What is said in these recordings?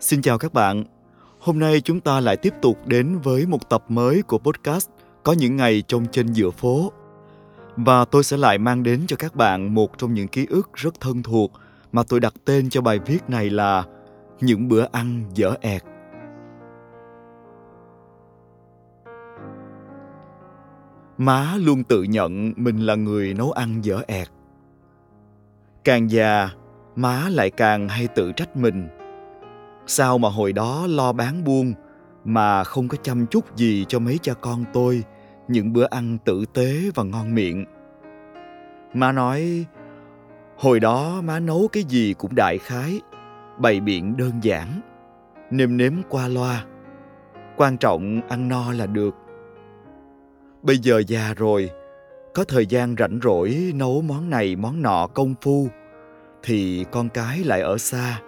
Xin chào các bạn. Hôm nay chúng ta lại tiếp tục đến với một tập mới của podcast Có những ngày trong trên giữa phố. Và tôi sẽ lại mang đến cho các bạn một trong những ký ức rất thân thuộc mà tôi đặt tên cho bài viết này là Những bữa ăn dở ẹt. Má luôn tự nhận mình là người nấu ăn dở ẹt. Càng già, má lại càng hay tự trách mình sao mà hồi đó lo bán buôn, mà không có chăm chút gì cho mấy cha con tôi, những bữa ăn tử tế và ngon miệng? Má nói, hồi đó má nấu cái gì cũng đại khái, bày biện đơn giản, nêm nếm qua loa. Quan trọng ăn no là được. Bây giờ già rồi, có thời gian rảnh rỗi nấu món này món nọ công phu, thì con cái lại ở xa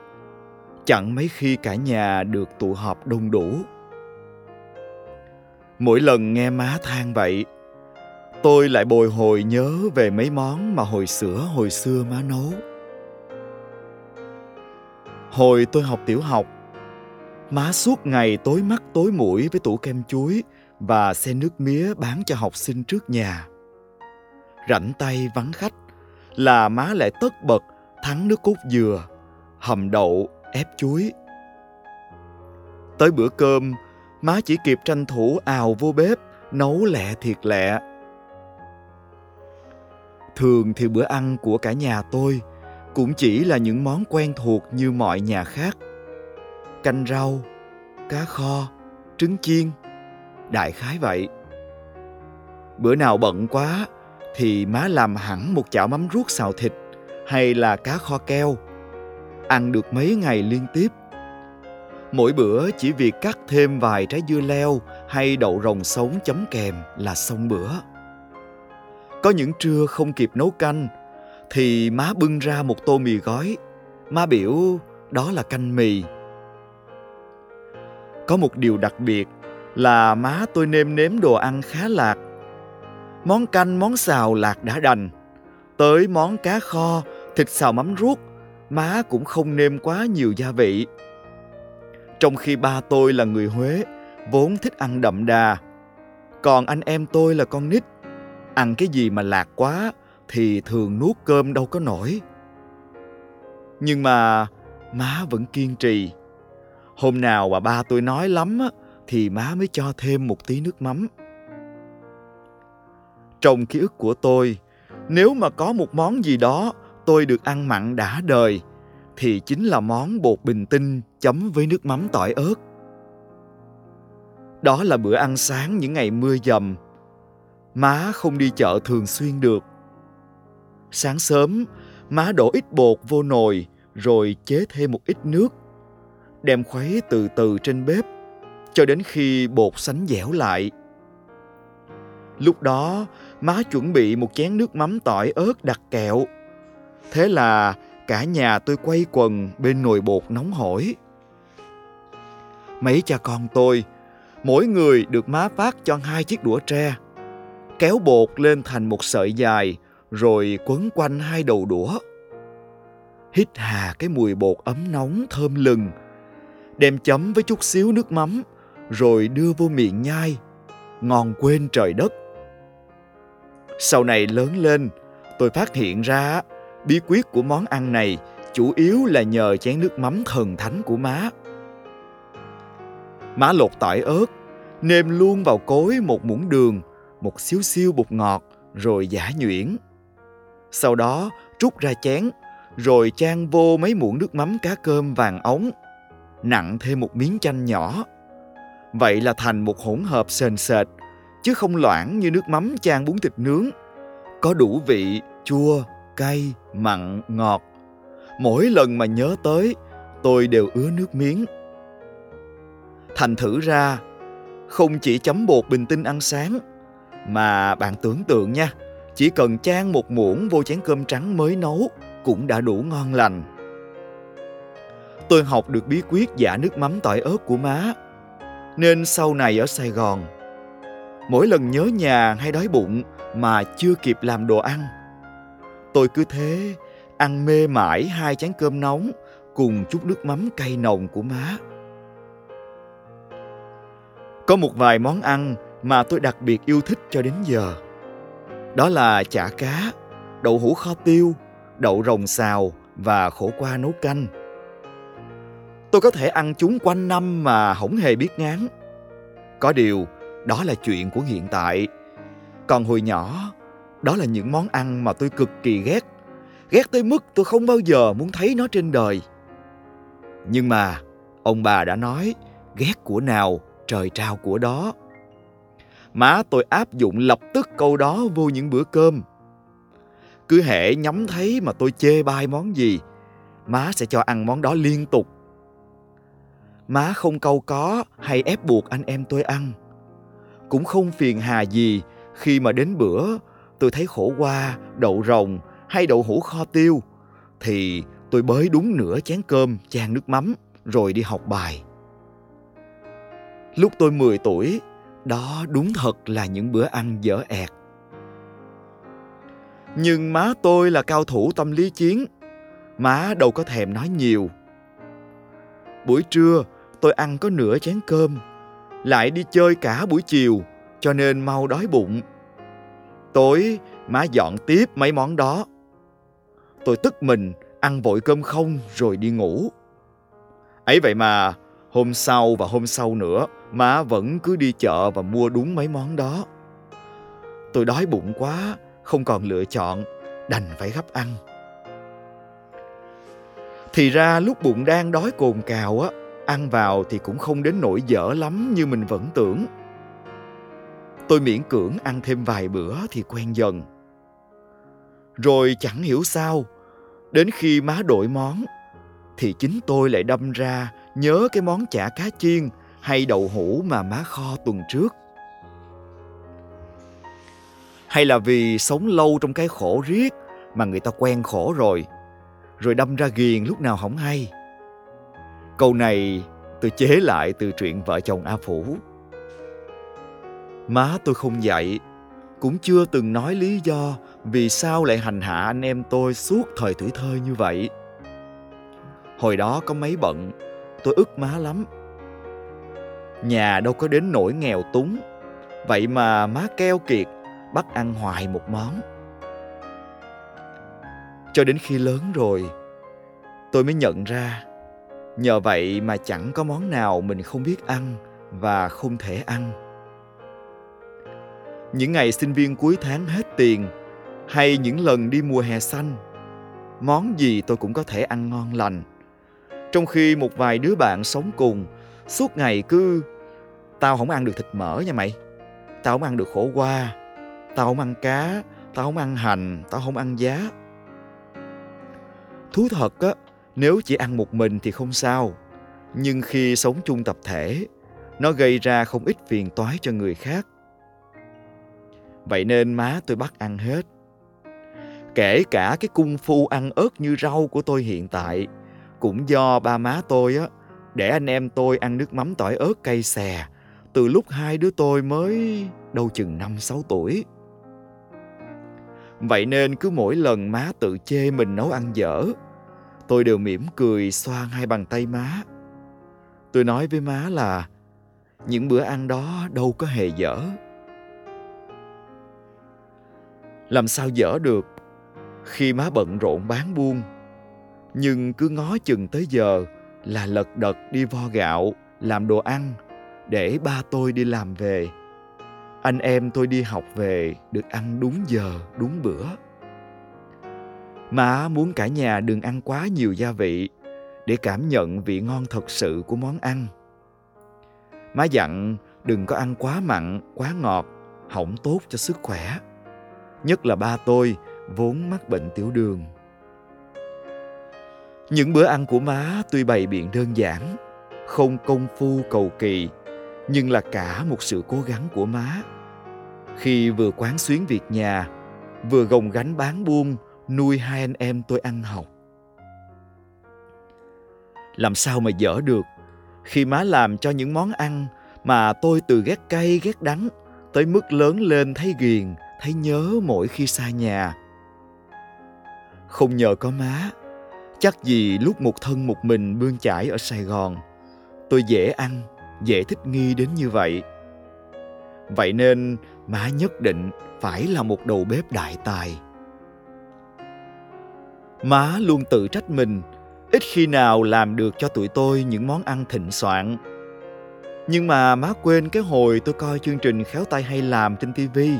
chẳng mấy khi cả nhà được tụ họp đông đủ. Mỗi lần nghe má than vậy, tôi lại bồi hồi nhớ về mấy món mà hồi sữa hồi xưa má nấu. Hồi tôi học tiểu học, má suốt ngày tối mắt tối mũi với tủ kem chuối và xe nước mía bán cho học sinh trước nhà. Rảnh tay vắng khách là má lại tất bật thắng nước cốt dừa, hầm đậu ép chuối. Tới bữa cơm, má chỉ kịp tranh thủ ào vô bếp, nấu lẹ thiệt lẹ. Thường thì bữa ăn của cả nhà tôi cũng chỉ là những món quen thuộc như mọi nhà khác. Canh rau, cá kho, trứng chiên, đại khái vậy. Bữa nào bận quá thì má làm hẳn một chảo mắm ruốc xào thịt hay là cá kho keo ăn được mấy ngày liên tiếp. Mỗi bữa chỉ việc cắt thêm vài trái dưa leo hay đậu rồng sống chấm kèm là xong bữa. Có những trưa không kịp nấu canh, thì má bưng ra một tô mì gói. Má biểu, đó là canh mì. Có một điều đặc biệt là má tôi nêm nếm đồ ăn khá lạc. Món canh, món xào lạc đã đành. Tới món cá kho, thịt xào mắm ruốc má cũng không nêm quá nhiều gia vị. Trong khi ba tôi là người Huế, vốn thích ăn đậm đà. Còn anh em tôi là con nít, ăn cái gì mà lạc quá thì thường nuốt cơm đâu có nổi. Nhưng mà má vẫn kiên trì. Hôm nào mà ba tôi nói lắm thì má mới cho thêm một tí nước mắm. Trong ký ức của tôi, nếu mà có một món gì đó tôi được ăn mặn đã đời thì chính là món bột bình tinh chấm với nước mắm tỏi ớt. Đó là bữa ăn sáng những ngày mưa dầm. Má không đi chợ thường xuyên được. Sáng sớm, má đổ ít bột vô nồi rồi chế thêm một ít nước. Đem khuấy từ từ trên bếp cho đến khi bột sánh dẻo lại. Lúc đó, má chuẩn bị một chén nước mắm tỏi ớt đặc kẹo Thế là cả nhà tôi quay quần bên nồi bột nóng hổi. Mấy cha con tôi, mỗi người được má phát cho hai chiếc đũa tre. Kéo bột lên thành một sợi dài, rồi quấn quanh hai đầu đũa. Hít hà cái mùi bột ấm nóng thơm lừng, đem chấm với chút xíu nước mắm, rồi đưa vô miệng nhai, ngon quên trời đất. Sau này lớn lên, tôi phát hiện ra Bí quyết của món ăn này chủ yếu là nhờ chén nước mắm thần thánh của má. Má lột tỏi ớt, nêm luôn vào cối một muỗng đường, một xíu xiu bột ngọt, rồi giả nhuyễn. Sau đó trút ra chén, rồi chan vô mấy muỗng nước mắm cá cơm vàng ống, nặng thêm một miếng chanh nhỏ. Vậy là thành một hỗn hợp sền sệt, chứ không loãng như nước mắm chan bún thịt nướng. Có đủ vị, chua, cay, mặn, ngọt. Mỗi lần mà nhớ tới, tôi đều ứa nước miếng. Thành thử ra, không chỉ chấm bột bình tinh ăn sáng, mà bạn tưởng tượng nha, chỉ cần chan một muỗng vô chén cơm trắng mới nấu cũng đã đủ ngon lành. Tôi học được bí quyết giả nước mắm tỏi ớt của má, nên sau này ở Sài Gòn, mỗi lần nhớ nhà hay đói bụng mà chưa kịp làm đồ ăn, Tôi cứ thế ăn mê mãi hai chén cơm nóng cùng chút nước mắm cay nồng của má. Có một vài món ăn mà tôi đặc biệt yêu thích cho đến giờ. Đó là chả cá, đậu hũ kho tiêu, đậu rồng xào và khổ qua nấu canh. Tôi có thể ăn chúng quanh năm mà không hề biết ngán. Có điều, đó là chuyện của hiện tại. Còn hồi nhỏ, đó là những món ăn mà tôi cực kỳ ghét. Ghét tới mức tôi không bao giờ muốn thấy nó trên đời. Nhưng mà, ông bà đã nói, ghét của nào, trời trao của đó. Má tôi áp dụng lập tức câu đó vô những bữa cơm. Cứ hệ nhắm thấy mà tôi chê bai món gì, má sẽ cho ăn món đó liên tục. Má không câu có hay ép buộc anh em tôi ăn. Cũng không phiền hà gì khi mà đến bữa tôi thấy khổ qua, đậu rồng hay đậu hũ kho tiêu thì tôi bới đúng nửa chén cơm chan nước mắm rồi đi học bài. Lúc tôi 10 tuổi, đó đúng thật là những bữa ăn dở ẹt. Nhưng má tôi là cao thủ tâm lý chiến. Má đâu có thèm nói nhiều. Buổi trưa, tôi ăn có nửa chén cơm. Lại đi chơi cả buổi chiều, cho nên mau đói bụng. Tối, má dọn tiếp mấy món đó. Tôi tức mình, ăn vội cơm không rồi đi ngủ. Ấy vậy mà, hôm sau và hôm sau nữa, má vẫn cứ đi chợ và mua đúng mấy món đó. Tôi đói bụng quá, không còn lựa chọn, đành phải gấp ăn. Thì ra lúc bụng đang đói cồn cào á, ăn vào thì cũng không đến nỗi dở lắm như mình vẫn tưởng. Tôi miễn cưỡng ăn thêm vài bữa thì quen dần. Rồi chẳng hiểu sao, đến khi má đổi món, thì chính tôi lại đâm ra nhớ cái món chả cá chiên hay đậu hũ mà má kho tuần trước. Hay là vì sống lâu trong cái khổ riết mà người ta quen khổ rồi, rồi đâm ra ghiền lúc nào không hay. Câu này tôi chế lại từ truyện vợ chồng A Phủ. Má tôi không dạy, cũng chưa từng nói lý do vì sao lại hành hạ anh em tôi suốt thời tuổi thơ như vậy. Hồi đó có mấy bận, tôi ức má lắm. Nhà đâu có đến nỗi nghèo túng, vậy mà má keo kiệt, bắt ăn hoài một món. Cho đến khi lớn rồi, tôi mới nhận ra, nhờ vậy mà chẳng có món nào mình không biết ăn và không thể ăn. Những ngày sinh viên cuối tháng hết tiền, hay những lần đi mùa hè xanh, món gì tôi cũng có thể ăn ngon lành trong khi một vài đứa bạn sống cùng suốt ngày cứ tao không ăn được thịt mỡ nha mày. Tao không ăn được khổ qua. Tao không ăn cá, tao không ăn hành, tao không ăn giá. Thú thật á, nếu chỉ ăn một mình thì không sao. Nhưng khi sống chung tập thể, nó gây ra không ít phiền toái cho người khác. Vậy nên má tôi bắt ăn hết. Kể cả cái cung phu ăn ớt như rau của tôi hiện tại cũng do ba má tôi á, để anh em tôi ăn nước mắm tỏi ớt cay xè từ lúc hai đứa tôi mới đâu chừng năm sáu tuổi. Vậy nên cứ mỗi lần má tự chê mình nấu ăn dở, tôi đều mỉm cười xoa hai bàn tay má. Tôi nói với má là những bữa ăn đó đâu có hề dở. Làm sao dở được? Khi má bận rộn bán buôn, nhưng cứ ngó chừng tới giờ là lật đật đi vo gạo, làm đồ ăn, để ba tôi đi làm về. Anh em tôi đi học về, được ăn đúng giờ, đúng bữa. Má muốn cả nhà đừng ăn quá nhiều gia vị để cảm nhận vị ngon thật sự của món ăn. Má dặn đừng có ăn quá mặn, quá ngọt, hỏng tốt cho sức khỏe nhất là ba tôi vốn mắc bệnh tiểu đường những bữa ăn của má tuy bày biện đơn giản, không công phu cầu kỳ, nhưng là cả một sự cố gắng của má. Khi vừa quán xuyến việc nhà, vừa gồng gánh bán buôn, nuôi hai anh em tôi ăn học. Làm sao mà dở được khi má làm cho những món ăn mà tôi từ ghét cay ghét đắng tới mức lớn lên thấy ghiền, thấy nhớ mỗi khi xa nhà. Không nhờ có má Chắc gì lúc một thân một mình bươn chải ở Sài Gòn, tôi dễ ăn, dễ thích nghi đến như vậy. Vậy nên má nhất định phải là một đầu bếp đại tài. Má luôn tự trách mình, ít khi nào làm được cho tụi tôi những món ăn thịnh soạn. Nhưng mà má quên cái hồi tôi coi chương trình khéo tay hay làm trên tivi.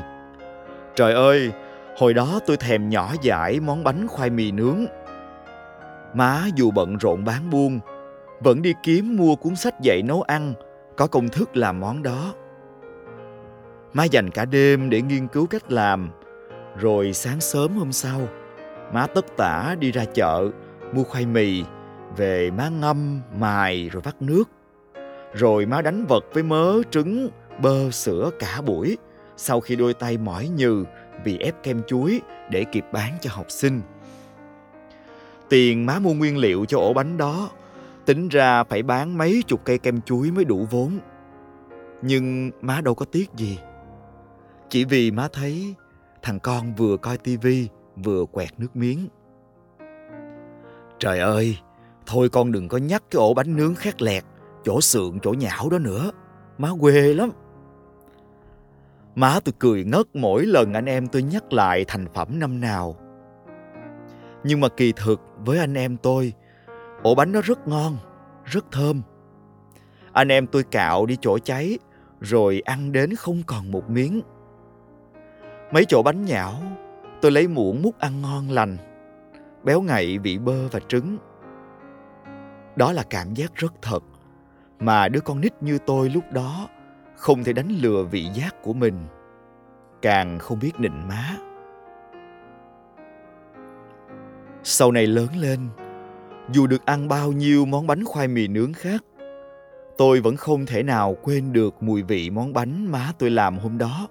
Trời ơi, hồi đó tôi thèm nhỏ dãi món bánh khoai mì nướng. Má dù bận rộn bán buôn, vẫn đi kiếm mua cuốn sách dạy nấu ăn, có công thức làm món đó. Má dành cả đêm để nghiên cứu cách làm, rồi sáng sớm hôm sau, má tất tả đi ra chợ mua khoai mì, về má ngâm, mài rồi vắt nước. Rồi má đánh vật với mớ, trứng, bơ, sữa cả buổi sau khi đôi tay mỏi nhừ vì ép kem chuối để kịp bán cho học sinh. Tiền má mua nguyên liệu cho ổ bánh đó, tính ra phải bán mấy chục cây kem chuối mới đủ vốn. Nhưng má đâu có tiếc gì. Chỉ vì má thấy thằng con vừa coi tivi vừa quẹt nước miếng. Trời ơi, thôi con đừng có nhắc cái ổ bánh nướng khét lẹt, chỗ sườn chỗ nhão đó nữa. Má quê lắm. Má tôi cười ngất mỗi lần anh em tôi nhắc lại thành phẩm năm nào. Nhưng mà kỳ thực với anh em tôi, ổ bánh nó rất ngon, rất thơm. Anh em tôi cạo đi chỗ cháy, rồi ăn đến không còn một miếng. Mấy chỗ bánh nhão, tôi lấy muỗng múc ăn ngon lành, béo ngậy vị bơ và trứng. Đó là cảm giác rất thật, mà đứa con nít như tôi lúc đó không thể đánh lừa vị giác của mình. Càng không biết nịnh má. Sau này lớn lên, dù được ăn bao nhiêu món bánh khoai mì nướng khác, tôi vẫn không thể nào quên được mùi vị món bánh má tôi làm hôm đó.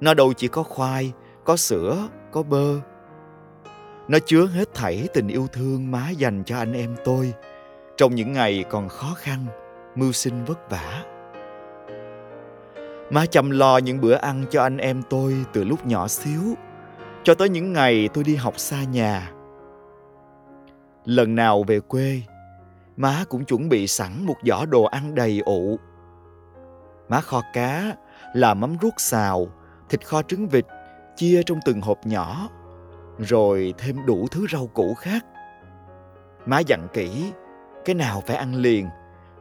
Nó đâu chỉ có khoai, có sữa, có bơ. Nó chứa hết thảy tình yêu thương má dành cho anh em tôi trong những ngày còn khó khăn, mưu sinh vất vả. Má chăm lo những bữa ăn cho anh em tôi từ lúc nhỏ xíu cho tới những ngày tôi đi học xa nhà. Lần nào về quê, má cũng chuẩn bị sẵn một giỏ đồ ăn đầy ụ. Má kho cá, làm mắm ruốc xào, thịt kho trứng vịt, chia trong từng hộp nhỏ, rồi thêm đủ thứ rau củ khác. Má dặn kỹ, cái nào phải ăn liền,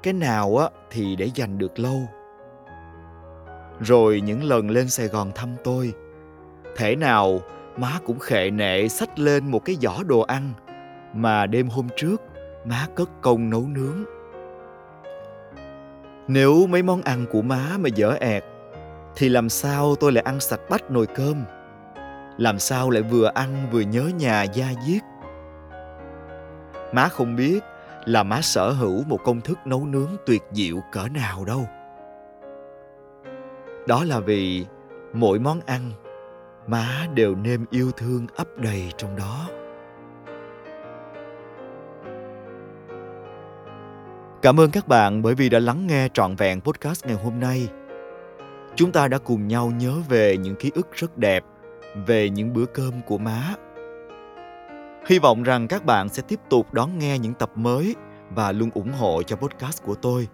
cái nào thì để dành được lâu. Rồi những lần lên Sài Gòn thăm tôi, thể nào má cũng khệ nệ xách lên một cái giỏ đồ ăn mà đêm hôm trước má cất công nấu nướng. Nếu mấy món ăn của má mà dở ẹt, thì làm sao tôi lại ăn sạch bách nồi cơm? Làm sao lại vừa ăn vừa nhớ nhà gia diết? Má không biết là má sở hữu một công thức nấu nướng tuyệt diệu cỡ nào đâu đó là vì mỗi món ăn má đều nêm yêu thương ấp đầy trong đó. Cảm ơn các bạn bởi vì đã lắng nghe trọn vẹn podcast ngày hôm nay. Chúng ta đã cùng nhau nhớ về những ký ức rất đẹp về những bữa cơm của má. Hy vọng rằng các bạn sẽ tiếp tục đón nghe những tập mới và luôn ủng hộ cho podcast của tôi.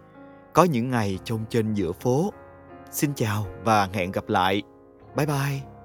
Có những ngày trông trên giữa phố. Xin chào và hẹn gặp lại. Bye bye.